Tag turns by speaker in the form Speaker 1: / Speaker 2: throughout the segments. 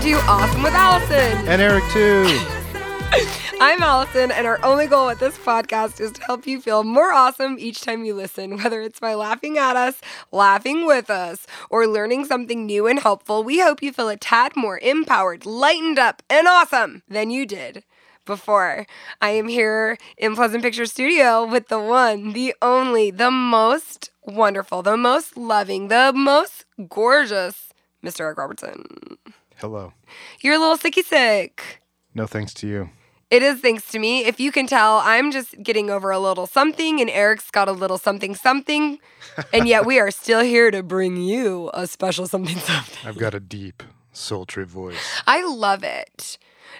Speaker 1: welcome to Awesome with Allison.
Speaker 2: And Eric, too.
Speaker 1: I'm Allison, and our only goal with this podcast is to help you feel more awesome each time you listen, whether it's by laughing at us, laughing with us, or learning something new and helpful. We hope you feel a tad more empowered, lightened up, and awesome than you did before. I am here in Pleasant Picture Studio with the one, the only, the most wonderful, the most loving, the most gorgeous Mr. Eric Robertson.
Speaker 2: Hello.
Speaker 1: You're a little sicky sick.
Speaker 2: No thanks to you.
Speaker 1: It is thanks to me. If you can tell, I'm just getting over a little something, and Eric's got a little something something. and yet we are still here to bring you a special something something.
Speaker 2: I've got a deep, sultry voice.
Speaker 1: I love it.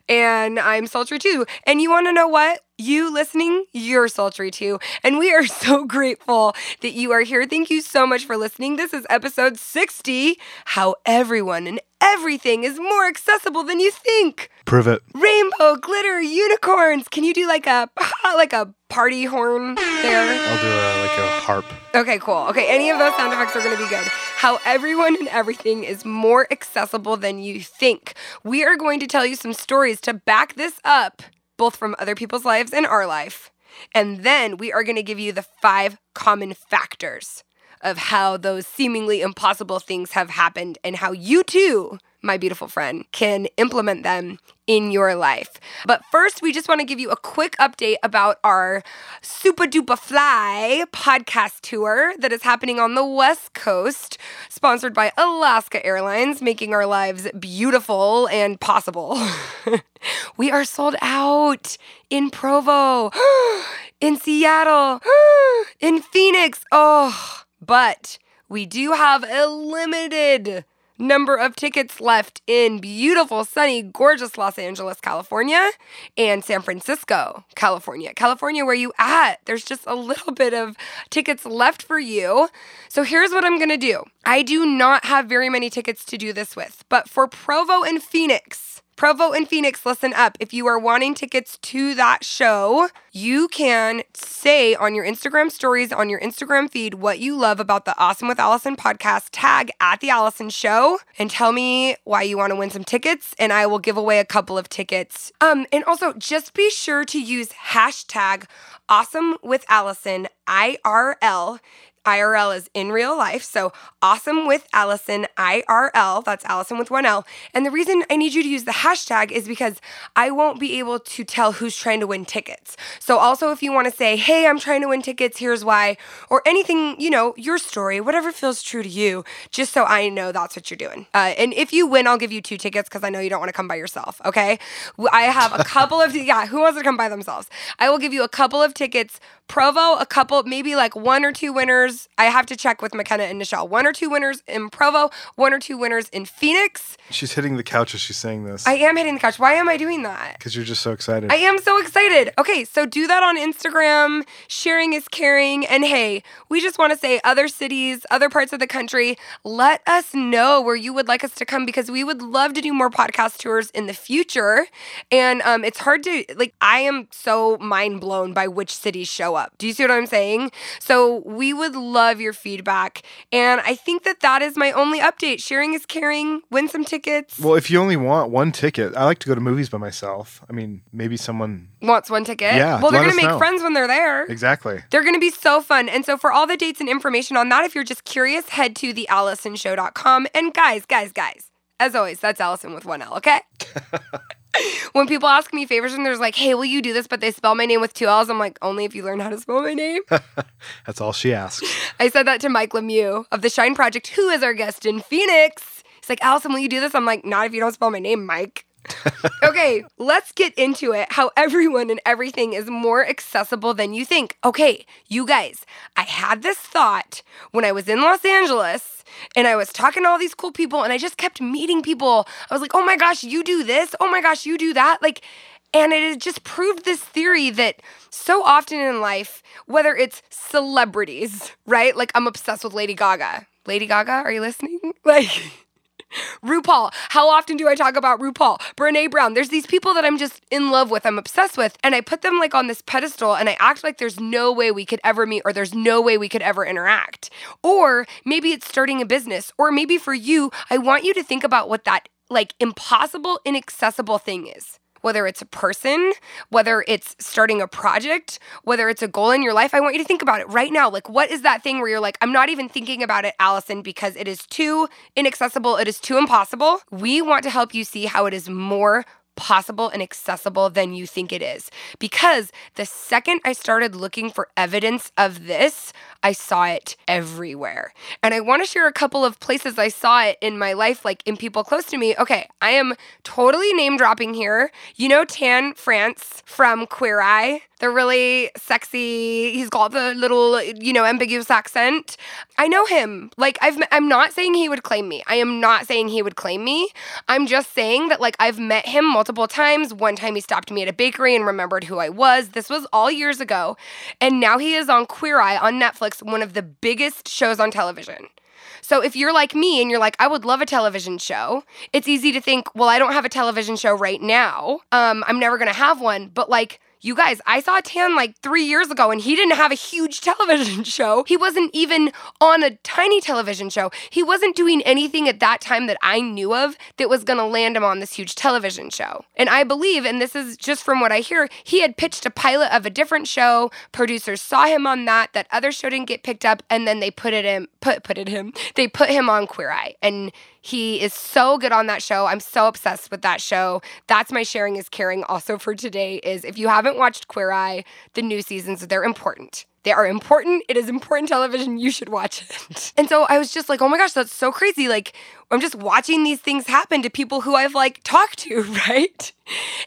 Speaker 1: And I'm sultry too. And you want to know what? You listening, you're sultry too. And we are so grateful that you are here. Thank you so much for listening. This is episode 60 How Everyone and Everything is More Accessible Than You Think.
Speaker 2: Prove it.
Speaker 1: Rainbow, glitter, unicorns. Can you do like a like a party horn there?
Speaker 2: I'll do a, like a harp.
Speaker 1: Okay, cool. Okay, any of those sound effects are going to be good. How everyone and everything is more accessible than you think. We are going to tell you some stories to back this up, both from other people's lives and our life. And then we are going to give you the five common factors of how those seemingly impossible things have happened and how you too my beautiful friend, can implement them in your life. But first, we just want to give you a quick update about our Super Duper Fly podcast tour that is happening on the West Coast, sponsored by Alaska Airlines, making our lives beautiful and possible. we are sold out in Provo, in Seattle, in Phoenix. Oh, but we do have a limited number of tickets left in beautiful, sunny, gorgeous Los Angeles, California, and San Francisco, California. California, where you at? There's just a little bit of tickets left for you. So here's what I'm gonna do. I do not have very many tickets to do this with, but for Provo and Phoenix, Provo and Phoenix, listen up. If you are wanting tickets to that show, you can say on your Instagram stories, on your Instagram feed, what you love about the Awesome with Allison podcast, tag at The Allison Show, and tell me why you want to win some tickets, and I will give away a couple of tickets. Um, and also just be sure to use hashtag Awesome with Allison IRL IRL is in real life. So awesome with Allison IRL. That's Allison with one L. And the reason I need you to use the hashtag is because I won't be able to tell who's trying to win tickets. So also if you want to say, hey, I'm trying to win tickets, here's why, or anything, you know, your story, whatever feels true to you, just so I know that's what you're doing. Uh, and if you win, I'll give you two tickets because I know you don't want to come by yourself. Okay. I have a couple of, yeah, who wants to come by themselves? I will give you a couple of tickets Provo, a couple, maybe like one or two winners. I have to check with McKenna and Nichelle. One or two winners in Provo, one or two winners in Phoenix.
Speaker 2: She's hitting the couch as she's saying this.
Speaker 1: I am hitting the couch. Why am I doing that?
Speaker 2: Because you're just so excited.
Speaker 1: I am so excited. Okay, so do that on Instagram. Sharing is caring. And hey, we just want to say other cities, other parts of the country, let us know where you would like us to come because we would love to do more podcast tours in the future. And um, it's hard to, like, I am so mind blown by which cities show up up. Do you see what I'm saying? So we would love your feedback. And I think that that is my only update. Sharing is caring. Win some tickets.
Speaker 2: Well, if you only want one ticket, I like to go to movies by myself. I mean, maybe someone
Speaker 1: wants one ticket.
Speaker 2: Yeah.
Speaker 1: Well, they're going to make
Speaker 2: know.
Speaker 1: friends when they're there.
Speaker 2: Exactly.
Speaker 1: They're going to be so fun. And so for all the dates and information on that, if you're just curious, head to theallisonshow.com. And guys, guys, guys, as always, that's Allison with one L, okay? when people ask me favors and there's like, hey, will you do this? But they spell my name with two L's. I'm like, only if you learn how to spell my name.
Speaker 2: That's all she asks.
Speaker 1: I said that to Mike Lemieux of the Shine Project, who is our guest in Phoenix. He's like, Allison, will you do this? I'm like, not if you don't spell my name, Mike. okay, let's get into it. How everyone and everything is more accessible than you think. Okay, you guys, I had this thought when I was in Los Angeles and I was talking to all these cool people and I just kept meeting people. I was like, oh my gosh, you do this. Oh my gosh, you do that. Like, and it just proved this theory that so often in life, whether it's celebrities, right? Like, I'm obsessed with Lady Gaga. Lady Gaga, are you listening? Like, RuPaul. How often do I talk about RuPaul? Brene Brown. There's these people that I'm just in love with, I'm obsessed with, and I put them like on this pedestal and I act like there's no way we could ever meet or there's no way we could ever interact. Or maybe it's starting a business, or maybe for you, I want you to think about what that like impossible, inaccessible thing is. Whether it's a person, whether it's starting a project, whether it's a goal in your life, I want you to think about it right now. Like, what is that thing where you're like, I'm not even thinking about it, Allison, because it is too inaccessible, it is too impossible? We want to help you see how it is more possible and accessible than you think it is. Because the second I started looking for evidence of this, I saw it everywhere. And I want to share a couple of places I saw it in my life, like in people close to me. Okay, I am totally name dropping here. You know Tan France from Queer Eye? The really sexy, he's got the little, you know, ambiguous accent. I know him. Like I've I'm not saying he would claim me. I am not saying he would claim me. I'm just saying that like I've met him multiple times. One time he stopped me at a bakery and remembered who I was. This was all years ago. And now he is on Queer Eye on Netflix, one of the biggest shows on television. So if you're like me and you're like, I would love a television show, it's easy to think, well, I don't have a television show right now. Um, I'm never gonna have one. But like you guys, I saw Tan like three years ago and he didn't have a huge television show. He wasn't even on a tiny television show. He wasn't doing anything at that time that I knew of that was to land him on this huge television show. And I believe, and this is just from what I hear, he had pitched a pilot of a different show. Producers saw him on that. That other show didn't get picked up, and then they put it in, put put it him. They put him on Queer Eye, and he is so good on that show. I'm so obsessed with that show. That's my sharing is caring also for today is if you haven't watched Queer Eye, the new seasons, they're important. They are important. It is important television. You should watch it. And so I was just like, oh my gosh, that's so crazy. Like, I'm just watching these things happen to people who I've like talked to, right?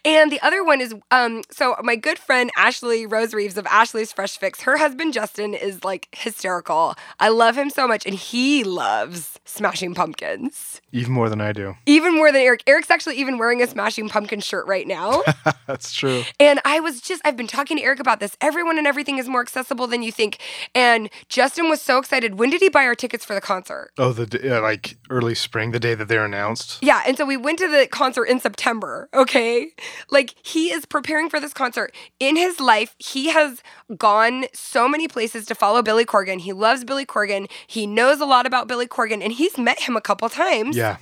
Speaker 1: And the other one is um so my good friend Ashley Rose Reeves of Ashley's Fresh Fix, her husband Justin is like hysterical. I love him so much and he loves Smashing Pumpkins.
Speaker 2: Even more than I do.
Speaker 1: Even more than Eric. Eric's actually even wearing a Smashing Pumpkin shirt right now.
Speaker 2: That's true.
Speaker 1: And I was just, I've been talking to Eric about this. Everyone and everything is more accessible than you think. And Justin was so excited. When did he buy our tickets for the concert?
Speaker 2: Oh, the uh, like early spring, the day that they're announced.
Speaker 1: Yeah. And so we went to the concert in September. Okay. Like he is preparing for this concert. In his life, he has gone so many places to follow Billy Corgan. He loves Billy Corgan. He knows a lot about Billy Corgan and he's met him a couple times.
Speaker 2: Yeah.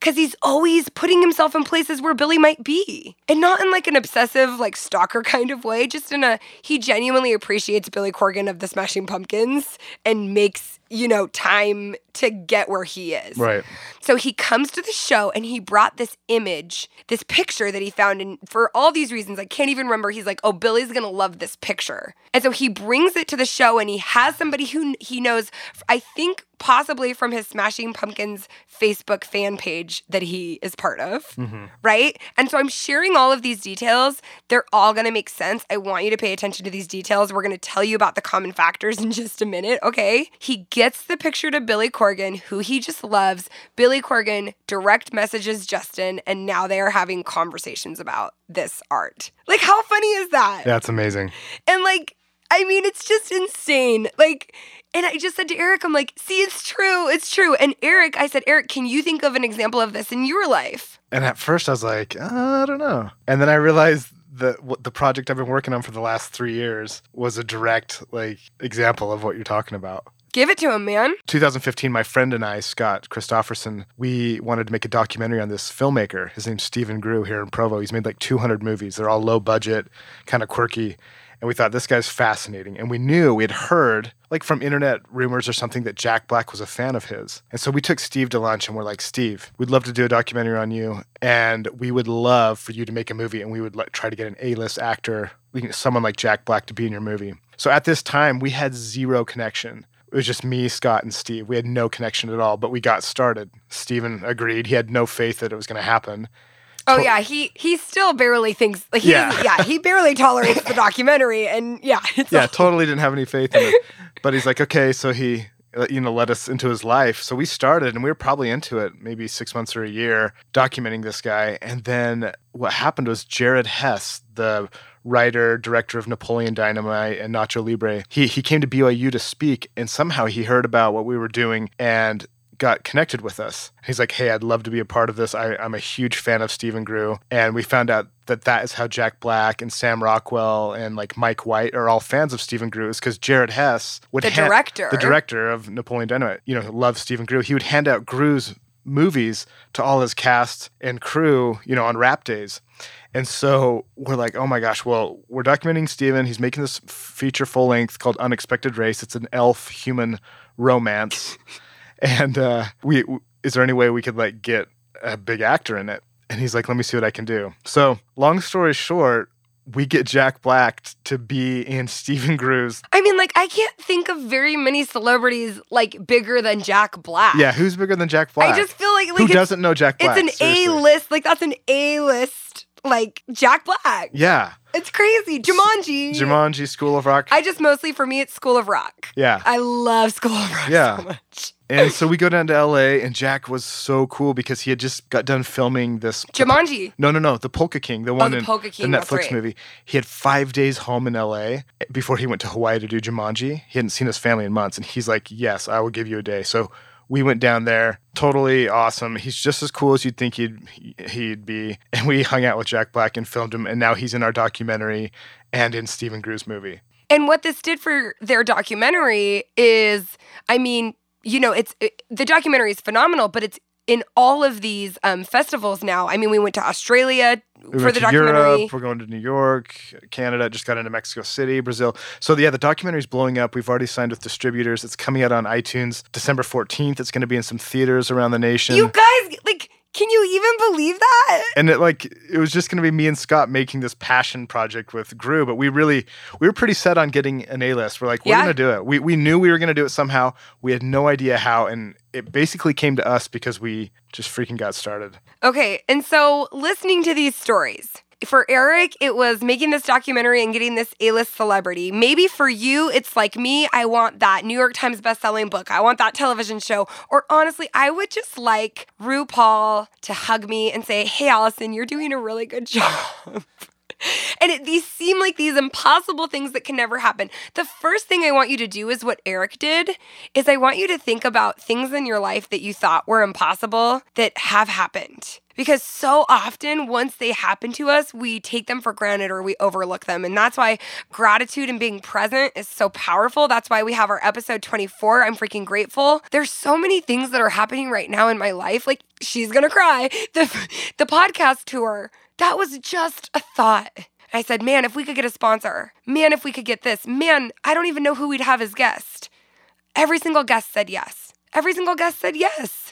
Speaker 1: Because he's always putting himself in places where Billy might be. And not in like an obsessive, like stalker kind of way, just in a, he genuinely appreciates Billy Corgan of the Smashing Pumpkins and makes, you know, time to get where he is.
Speaker 2: Right.
Speaker 1: So he comes to the show and he brought this image, this picture that he found. And for all these reasons, I can't even remember. He's like, oh, Billy's going to love this picture. And so he brings it to the show and he has somebody who he knows, I think possibly from his Smashing Pumpkins Facebook fan page that he is part of. Mm-hmm. Right. And so I'm sharing all of these details. They're all going to make sense. I want you to pay attention to these details. We're going to tell you about the common factors in just a minute. Okay. He gets the picture to Billy Corgan, who he just loves. Billy Corgan direct messages Justin, and now they are having conversations about this art. Like, how funny is that?
Speaker 2: That's amazing.
Speaker 1: And like, I mean, it's just insane. Like, and I just said to Eric, I'm like, see, it's true. It's true. And Eric, I said, Eric, can you think of an example of this in your life?
Speaker 2: And at first I was like, uh, I don't know. And then I realized that what the project I've been working on for the last three years was a direct like example of what you're talking about.
Speaker 1: Give it to him, man.
Speaker 2: 2015, my friend and I, Scott Christopherson, we wanted to make a documentary on this filmmaker. His name's Stephen Groo here in Provo. He's made like 200 movies. They're all low budget, kind of quirky. And we thought this guy's fascinating. And we knew, we had heard, like from internet rumors or something, that Jack Black was a fan of his. And so we took Steve to lunch and we're like, Steve, we'd love to do a documentary on you. And we would love for you to make a movie. And we would like, try to get an A list actor, someone like Jack Black, to be in your movie. So at this time, we had zero connection. It was just me, Scott, and Steve. We had no connection at all, but we got started. Steven agreed. He had no faith that it was going to happen.
Speaker 1: Oh yeah, he he still barely thinks like he
Speaker 2: Yeah.
Speaker 1: yeah he barely tolerates the documentary and yeah
Speaker 2: Yeah,
Speaker 1: all-
Speaker 2: totally didn't have any faith in it. But he's like, okay, so he, Uh, you know, let us into his life. So we started, and we were probably into it maybe six months or a year, documenting this guy. And then what happened was Jared Hess, the writer, director of Napoleon Dynamite and Nacho Libre, he he came to BYU to speak, and somehow he heard about what we were doing and got connected with us. He's like, "Hey, I'd love to be a part of this. I, I'm a huge fan of Stephen Groo," and we found out that that is how Jack Black and Sam Rockwell and like Mike White are all fans of Stephen Groo. Is because Jared Hess would
Speaker 1: The
Speaker 2: hand-
Speaker 1: director.
Speaker 2: the director of Napoleon Dynamite, you know, loves Stephen Groo. He would hand out Groo's movies to all his cast and crew, you know, on wrap days. And so we're like, oh my gosh, well, we're documenting Stephen He's making this feature full length called Unexpected Race. It's an elf human romance. and uh, we, is there any way we could like get a big actor in it? And he's like, let me see what I can do. So, long story short, we get Jack Black to be in Stephen Groo's.
Speaker 1: I mean, like, I can't think of very many celebrities like bigger than Jack Black.
Speaker 2: Yeah, who's bigger than Jack Black?
Speaker 1: I just feel like, like
Speaker 2: Who doesn't know Jack Black?
Speaker 1: it's an A list. Like, that's an A list, like Jack Black.
Speaker 2: Yeah.
Speaker 1: It's crazy. Jumanji.
Speaker 2: Jumanji, School of Rock.
Speaker 1: I just mostly, for me, it's School of Rock.
Speaker 2: yeah.
Speaker 1: I love School of Rock
Speaker 2: Yeah.
Speaker 1: so much.
Speaker 2: and so we go down to LA, and Jack was so cool because he had just got done filming this.
Speaker 1: Jumanji.
Speaker 2: No, no, no. The Polka King, the oh, one
Speaker 1: the
Speaker 2: in
Speaker 1: Polka King,
Speaker 2: the Netflix
Speaker 1: right.
Speaker 2: movie. He had five days home in LA eh, before he went to Hawaii to do Jumanji. He hadn't seen his family in months, and he's like, "Yes, I will give you a day." So we went down there. Totally awesome. He's just as cool as you'd think he'd he'd be. And we hung out with Jack Black and filmed him, and now he's in our documentary and in Stephen Groo's movie.
Speaker 1: And what this did for their documentary is, I mean, you know, it's it, the documentary is phenomenal, but it's in all of these um, festivals now. I mean, we went to Australia
Speaker 2: We
Speaker 1: for
Speaker 2: went
Speaker 1: the
Speaker 2: to
Speaker 1: documentary.
Speaker 2: Europe. We're going to New York, Canada. Just got into Mexico City, Brazil. So yeah, the documentary is blowing up. We've already signed with distributors. It's coming out on iTunes December fourteenth. It's going to be in some theaters around the nation.
Speaker 1: You guys, like, can you even believe that?
Speaker 2: and it like it was just going to be me and Scott making this passion project with Groo, but we really we were pretty set on getting an A list. We're like, we're
Speaker 1: Yeah.
Speaker 2: going to do it. We we knew we were going to do it somehow. We had no idea how, and it basically came to us because we just freaking got started.
Speaker 1: Okay, and so listening to these stories. For Eric, it was making this documentary and getting this A list celebrity. Maybe for you, it's like me, I want that New York Times bestselling book. I want that television show. Or honestly, I would just like RuPaul to hug me and say, Hey, Allison, you're doing a really good job. And it, these seem like these impossible things that can never happen. The first thing I want you to do is what Eric did is I want you to think about things in your life that you thought were impossible that have happened. Because so often, once they happen to us, we take them for granted or we overlook them. And that's why gratitude and being present is so powerful. That's why we have our episode 24. I'm freaking grateful. There's so many things that are happening right now in my life. Like, she's gonna cry. The, the podcast tour, that was just a thought. I said, man, if we could get a sponsor, man, if we could get this, man, I don't even know who we'd have as guest. Every single guest said yes. Every single guest said yes.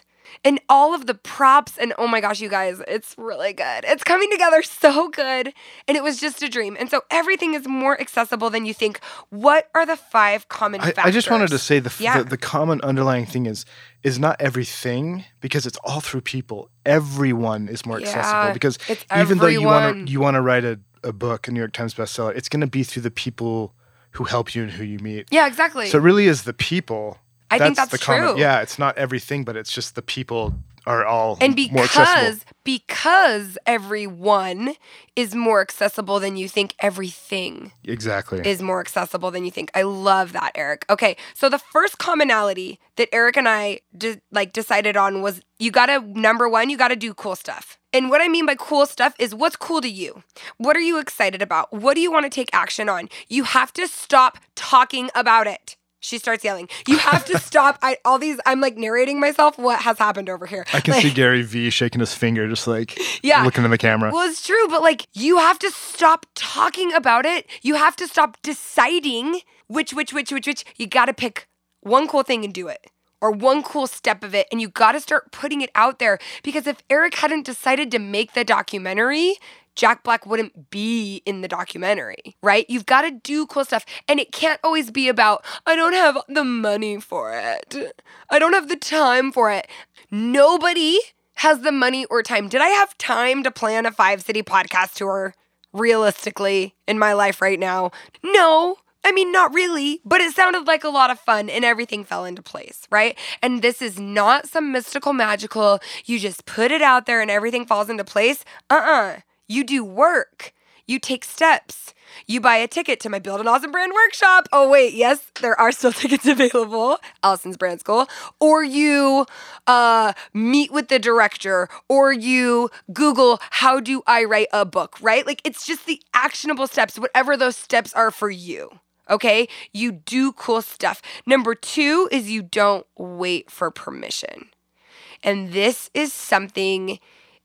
Speaker 1: And all of the props, and oh my gosh, you guys, it's really good. It's coming together so good. And it was just a dream. And so everything is more accessible than you think. What are the five common
Speaker 2: I,
Speaker 1: factors?
Speaker 2: I just wanted to say the,
Speaker 1: Yeah.
Speaker 2: the the common underlying thing is is not everything because it's all through people. Everyone is more
Speaker 1: Yeah,
Speaker 2: accessible because
Speaker 1: it's
Speaker 2: even though you want to you want to write a, a book, a New York Times bestseller, it's going to be through the people who help you and who you meet.
Speaker 1: Yeah, exactly.
Speaker 2: So it really is the people.
Speaker 1: I think
Speaker 2: the
Speaker 1: that's
Speaker 2: common-
Speaker 1: true.
Speaker 2: Yeah, it's not everything, but it's just the people are all
Speaker 1: And
Speaker 2: more accessible.
Speaker 1: because because everyone is more accessible than you think, everything
Speaker 2: Exactly.
Speaker 1: is more accessible than you think. I love that, Eric. Okay, so the first commonality that Eric and I de- like decided on was you gotta number one, you gotta do cool stuff. And what I mean by cool stuff is what's cool to you. What are you excited about? What do you want to take action on? You have to stop talking about it. She starts yelling. You have to stop. I all these. I'm like narrating myself. What has happened over here?
Speaker 2: I can
Speaker 1: Like-
Speaker 2: see Gary Vee shaking his finger, just like
Speaker 1: Yeah.
Speaker 2: looking at the camera.
Speaker 1: Well, it's true, but like you have to stop talking about it. You have to stop deciding which, which, which, which, which. You got to pick one cool thing and do it, or one cool step of it, and you got to start putting it out there. Because if Eric hadn't decided to make the documentary, Jack Black wouldn't be in the documentary, right? You've got to do cool stuff. And it can't always be about, I don't have the money for it. I don't have the time for it. Nobody has the money or time. Did I have time to plan a five city podcast tour realistically in my life right now? No. I mean, not really, but it sounded like a lot of fun and everything fell into place, right? And this is not some mystical, magical, you just put it out there and everything falls into place. Uh uh You do work, you take steps. You buy a ticket to my Build an Awesome Brand workshop. Oh, wait, yes, there are still tickets available. Allison's Brand School. Or you uh, meet with the director, or you Google, how do I write a book, right? Like it's just the actionable steps, whatever those steps are for you. Okay, you do cool stuff. Number two is you don't wait for permission. And this is something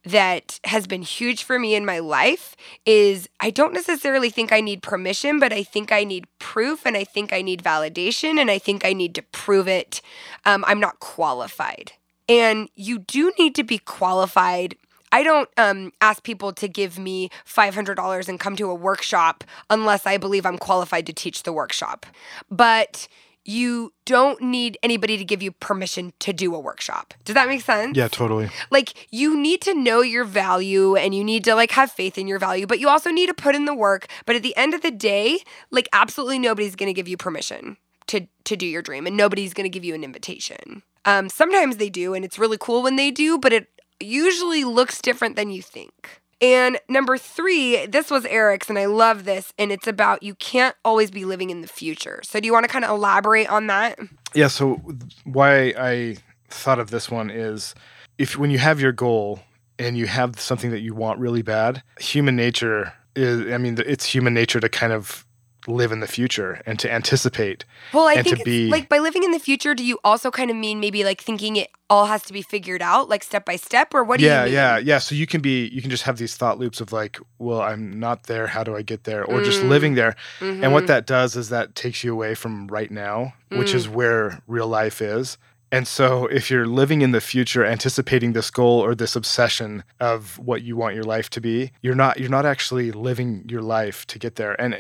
Speaker 1: that has been huge for me in my life is I don't necessarily think I need permission, but I think I need proof and I think I need validation and I think I need to prove it. Um, I'm not qualified. And you do need to be qualified. I don't um, ask people to give me $500 and come to a workshop unless I believe I'm qualified to teach the workshop. But you don't need anybody to give you permission to do a workshop. Does that make sense?
Speaker 2: Yeah, totally.
Speaker 1: Like you need to know your value and you need to like have faith in your value, but you also need to put in the work. But at the end of the day, like absolutely nobody's going to give you permission to to do your dream and nobody's going to give you an invitation. Um sometimes they do and it's really cool when they do, but it usually looks different than you think. And number three, this was Eric's, and I love this. And it's about you can't always be living in the future. So, do you want to kind of elaborate on that?
Speaker 2: Yeah. So, why I thought of this one is if when you have your goal and you have something that you want really bad, human nature is, I mean, it's human nature to kind of live in the future and to anticipate.
Speaker 1: Well, I
Speaker 2: and
Speaker 1: think
Speaker 2: to be
Speaker 1: like by living in the future, do you also kind of mean maybe like thinking it all has to be figured out, like step by step, or what do
Speaker 2: yeah, yeah, yeah. So you can be, you can just have these thought loops of like, well, I'm not there. How do I get there? Or just
Speaker 1: Mm.
Speaker 2: living there. And what
Speaker 1: Mhm.
Speaker 2: that does is that takes you away from right now, which
Speaker 1: Mm.
Speaker 2: is where real life is. And so if you're living in the future anticipating this goal or this obsession of what you want your life to be, you're not you're not actually living your life to get there. And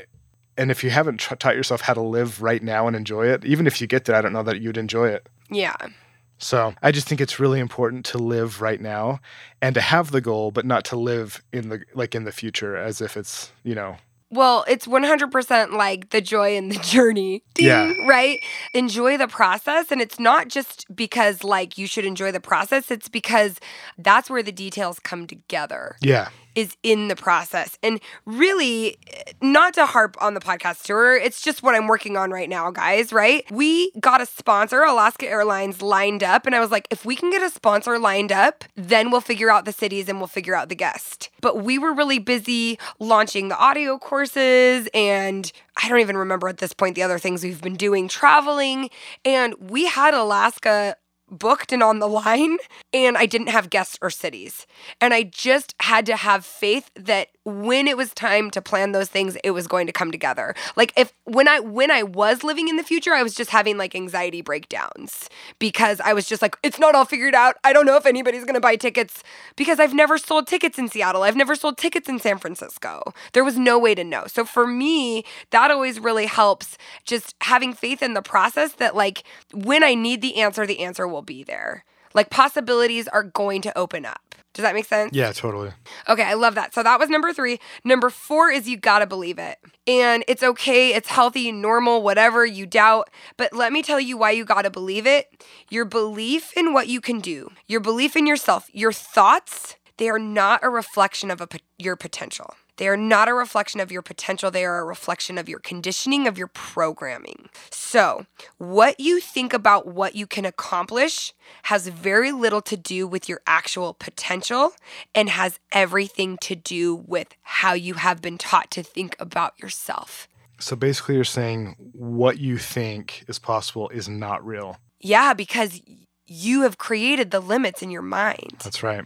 Speaker 2: and if you haven't tra- taught yourself how to live right now and enjoy it, even if you get there, I don't know that you'd enjoy it.
Speaker 1: yeah.
Speaker 2: So I just think it's really important to live right now and to have the goal, but not to live in the like in the future as if it's, you know,
Speaker 1: Well, it's 100% like the joy in the journey. Ding,
Speaker 2: Yeah.
Speaker 1: Right? Enjoy the process. And it's not just because, like, you should enjoy the process, it's because that's where the details come together.
Speaker 2: yeah.
Speaker 1: Is in the process. And really, not to harp on the podcast tour, it's just what I'm working on right now, guys, right? We got a sponsor, Alaska Airlines, lined up. And I was like, if we can get a sponsor lined up, then we'll figure out the cities and we'll figure out the guest. But we were really busy launching the audio courses and I don't even remember at this point the other things we've been doing, traveling. And we had Alaska booked and on the line and I didn't have guests or cities. And I just had to have faith that when it was time to plan those things it was going to come together. Like if when I when I was living in the future I was just having like anxiety breakdowns because I was just like it's not all figured out. I don't know if anybody's going to buy tickets because I've never sold tickets in Seattle. I've never sold tickets in San Francisco. There was no way to know. So for me that always really helps just having faith in the process that like when I need the answer the answer will be there. Like possibilities are going to open up. Does that make sense?
Speaker 2: Yeah, totally.
Speaker 1: Okay, I love that. So that was number three. Number four is you gotta believe it. And it's okay, it's healthy, normal, whatever you doubt. But let me tell you why you gotta believe it. Your belief in what you can do, your belief in yourself, your thoughts, they are not a reflection of a, your potential. They are not a reflection of your potential. They are a reflection of your conditioning, of your programming. So, what you think about what you can accomplish has very little to do with your actual potential and has everything to do with how you have been taught to think about yourself.
Speaker 2: So basically, you're saying what you think is possible is not real.
Speaker 1: Yeah, because you have created the limits in your mind.
Speaker 2: That's right.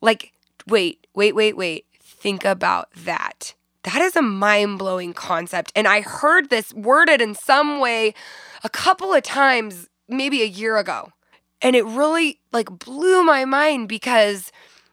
Speaker 1: Like, wait, wait, wait, wait. Think about that. That is a mind blowing concept. And I heard this worded in some way a couple of times, maybe a year ago. And it really like blew my mind because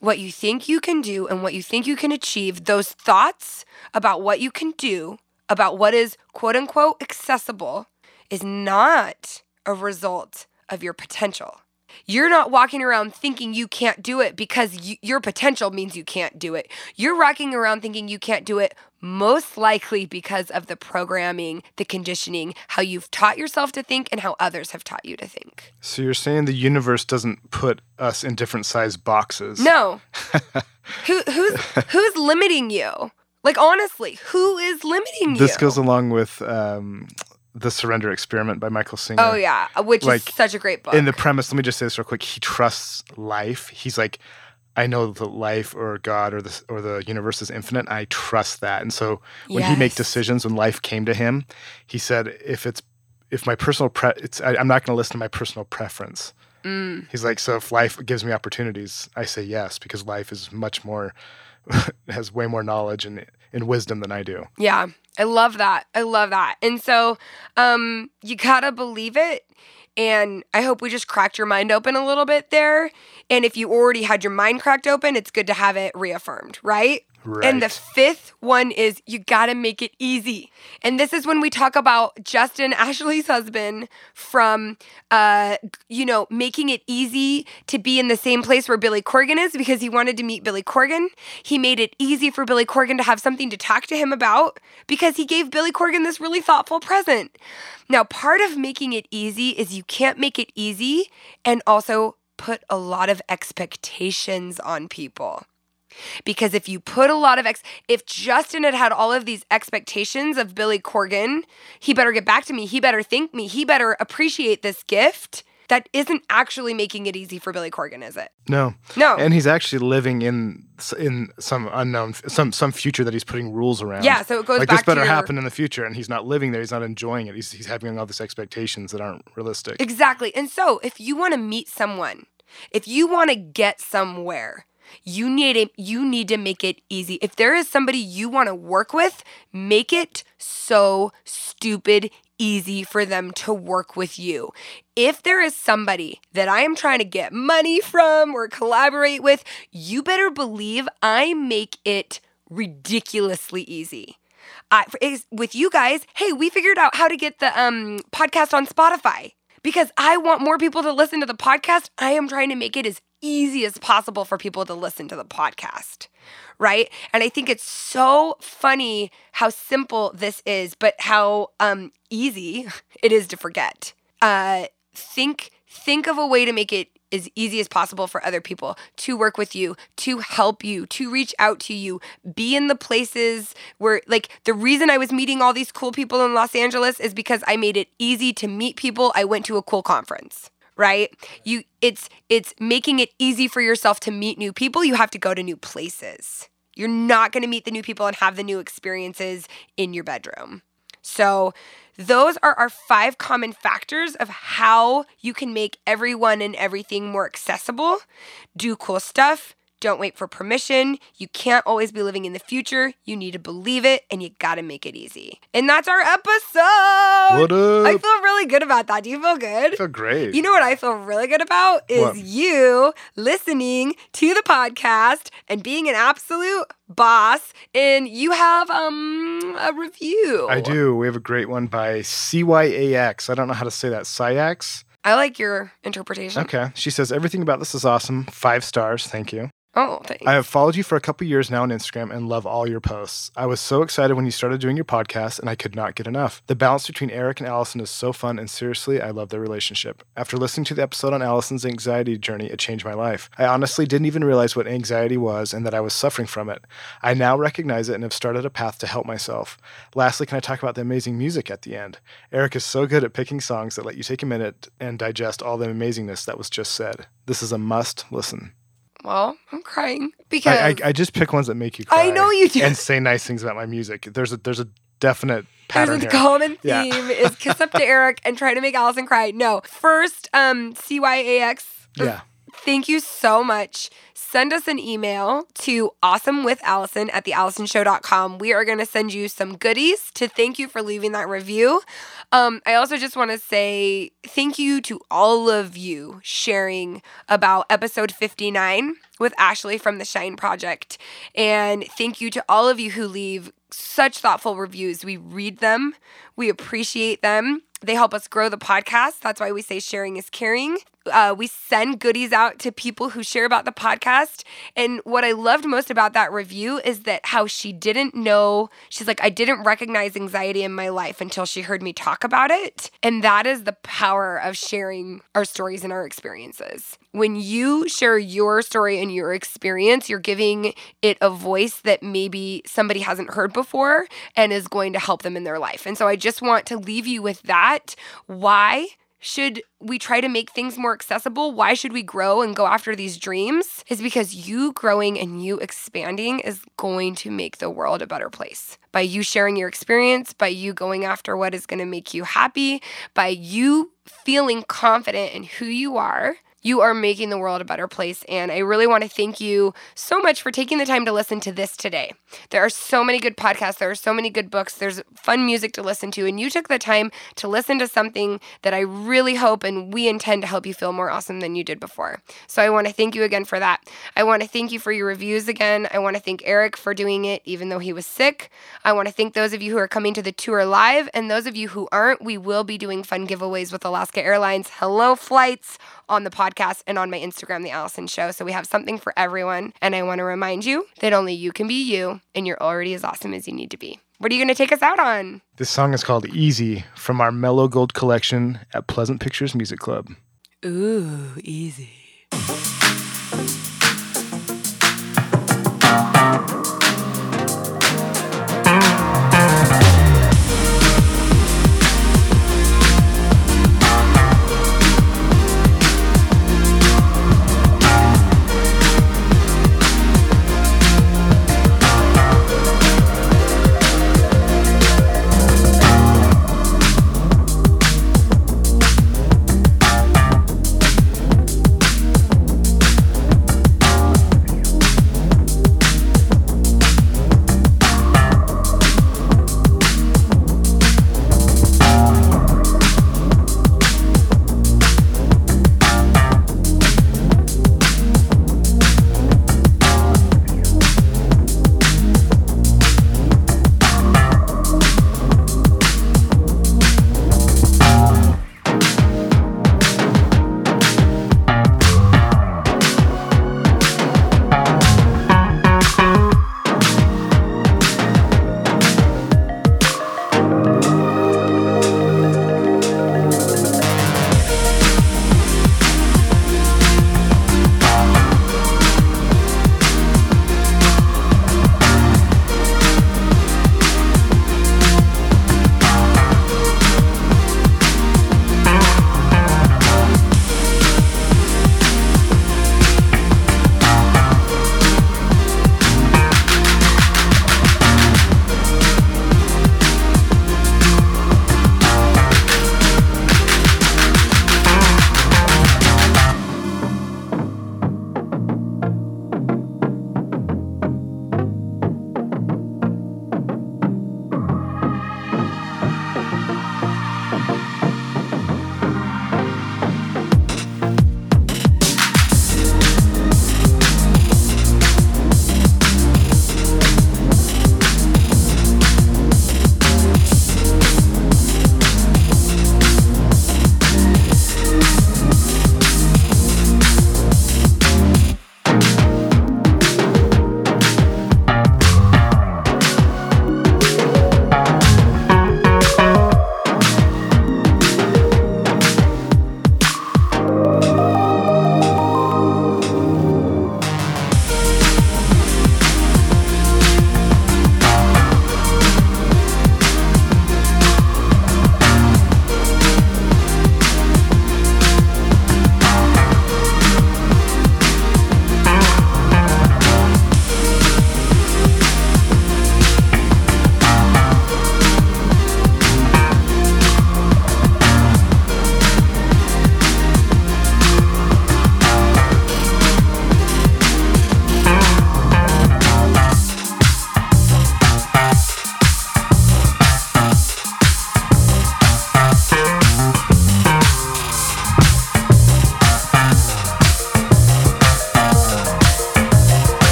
Speaker 1: what you think you can do and what you think you can achieve, those thoughts about what you can do, about what is quote unquote accessible, is not a result of your potential. You're not walking around thinking you can't do it because your potential means you can't do it. You're walking around thinking you can't do it most likely because of the programming, the conditioning, how you've taught yourself to think, and how others have taught you to think.
Speaker 2: So you're saying the universe doesn't put us in different size boxes.
Speaker 1: No. Who, who's who's limiting you? Like honestly, who is limiting you?
Speaker 2: This goes along with um, the Surrender Experiment by Michael Singer.
Speaker 1: Oh yeah, which
Speaker 2: Like,
Speaker 1: is such a great book.
Speaker 2: In the premise, let me just say this real quick. He trusts life. He's like, I know that life or God or the or the universe is infinite. I trust that. And so when he made
Speaker 1: Yes.
Speaker 2: decisions, when life came to him, he said, if it's if my personal pre, it's I, I'm not going to listen to my personal preference.
Speaker 1: Mm.
Speaker 2: He's like, so if life gives me opportunities, I say yes because life is much more, has way more knowledge and, and wisdom than I do.
Speaker 1: Yeah. I love that. I love that. And so um you got to believe it and I hope we just cracked your mind open a little bit there. And if you already had your mind cracked open, it's good to have it reaffirmed, right? And the fifth one is you got to make it easy. And this is when we talk about Justin Ashley's husband from uh you know, making it easy to be in the same place where Billy Corgan is because he wanted to meet Billy Corgan. He made it easy for Billy Corgan to have something to talk to him about because he gave Billy Corgan this really thoughtful present. Now, part of making it easy is you can't make it easy and also put a lot of expectations on people. Because if you put a lot of ex, if Justin had had all of these expectations of Billy Corgan, he better get back to me. He better thank me. He better appreciate this gift. That isn't actually making it easy for Billy Corgan, is it?
Speaker 2: No.
Speaker 1: No.
Speaker 2: And he's actually living in in some unknown some some future that he's putting rules around.
Speaker 1: Yeah, so it goes
Speaker 2: like this better
Speaker 1: to your-
Speaker 2: happen in the future, and he's not living there. He's not enjoying it. He's he's having all these expectations that aren't realistic.
Speaker 1: Exactly. And so, if you want to meet someone, if you want to get somewhere, you need it you need to make it easy. If there is somebody you want to work with, make it so stupid easy for them to work with you. If there is somebody that I am trying to get money from or collaborate with, you better believe I make it ridiculously easy. I, with you guys, hey, we figured out how to get the um, podcast on Spotify because I want more people to listen to the podcast. I am trying to make it as easy as possible for people to listen to the podcast, right? And I think it's so funny how simple this is, but how um, easy it is to forget. Uh, think think of a way to make it as easy as possible for other people to work with you, to help you, to reach out to you, be in the places where like the reason I was meeting all these cool people in Los Angeles is because I made it easy to meet people. I went to a cool conference. Right? You it's it's making it easy for yourself to meet new people. You have to go to new places. You're not going to meet the new people and have the new experiences in your bedroom. So, those are our five common factors of how you can make everyone and everything more accessible. Do cool stuff. Don't wait for permission. You can't always be living in the future. You need to believe it and you got to make it easy. And that's our episode.
Speaker 2: What up?
Speaker 1: I feel really good about that. Do you feel good?
Speaker 2: I feel great.
Speaker 1: You know what I feel really good about is
Speaker 2: What?
Speaker 1: you listening to the podcast and being an absolute boss. And you have um a review.
Speaker 2: I do. We have a great one by CYAX. I don't know how to say that. CYAX?
Speaker 1: I like your interpretation.
Speaker 2: Okay. She says, Everything about this is awesome. Five stars. Thank you.
Speaker 1: Oh, thanks.
Speaker 2: I have followed you for a couple years now on Instagram and love all your posts. I was so excited when you started doing your podcast and I could not get enough. The balance between Eric and Allison is so fun and seriously, I love their relationship. After listening to the episode on Allison's anxiety journey, it changed my life. I honestly didn't even realize what anxiety was and that I was suffering from it. I now recognize it and have started a path to help myself. Lastly, can I talk about the amazing music at the end? Eric is so good at picking songs that let you take a minute and digest all the amazingness that was just said. This is a must listen.
Speaker 1: Well, I'm crying because
Speaker 2: I, I, I just pick ones that make you cry.
Speaker 1: I know you do.
Speaker 2: And say nice things about my music. There's a there's a definite
Speaker 1: there's
Speaker 2: pattern
Speaker 1: a
Speaker 2: here.
Speaker 1: common
Speaker 2: Yeah.
Speaker 1: theme is kiss up to Eric and try to make Allison cry. No. First, um, CYAX.
Speaker 2: yeah.
Speaker 1: Thank you so much. Send us an email to awesomewithallison at theallisonshow.com. We are going to send you some goodies to thank you for leaving that review. Um, I also just want to say thank you to all of you sharing about episode 59 with Ashley from the Shine Project. And thank you to all of you who leave such thoughtful reviews. We read them, we appreciate them. They help us grow the podcast. That's why we say sharing is caring. Uh, we send goodies out to people who share about the podcast. And what I loved most about that review is that how she didn't know, she's like, I didn't recognize anxiety in my life until she heard me talk about it. And that is the power of sharing our stories and our experiences. When you share your story and your experience, you're giving it a voice that maybe somebody hasn't heard before and is going to help them in their life. And so I just want to leave you with that. Why? Should we try to make things more accessible? Why should we grow and go after these dreams? Is because you growing and you expanding is going to make the world a better place. By you sharing your experience, by you going after what is going to make you happy, by you feeling confident in who you are You are making the world a better place. And I really want to thank you so much for taking the time to listen to this today. There are so many good podcasts, there are so many good books, there's fun music to listen to. And you took the time to listen to something that I really hope and we intend to help you feel more awesome than you did before. So I want to thank you again for that. I want to thank you for your reviews again. I want to thank Eric for doing it, even though he was sick. I want to thank those of you who are coming to the tour live. And those of you who aren't, we will be doing fun giveaways with Alaska Airlines. Hello, flights on the podcast and on my Instagram, The Allison Show. So we have something for everyone. And I want to remind you that only you can be you, and you're already as awesome as you need to be. What are you going to take us out on?
Speaker 2: This song is called Easy from our Mellow Gold collection at Pleasant Pictures Music Club.
Speaker 1: Ooh, easy.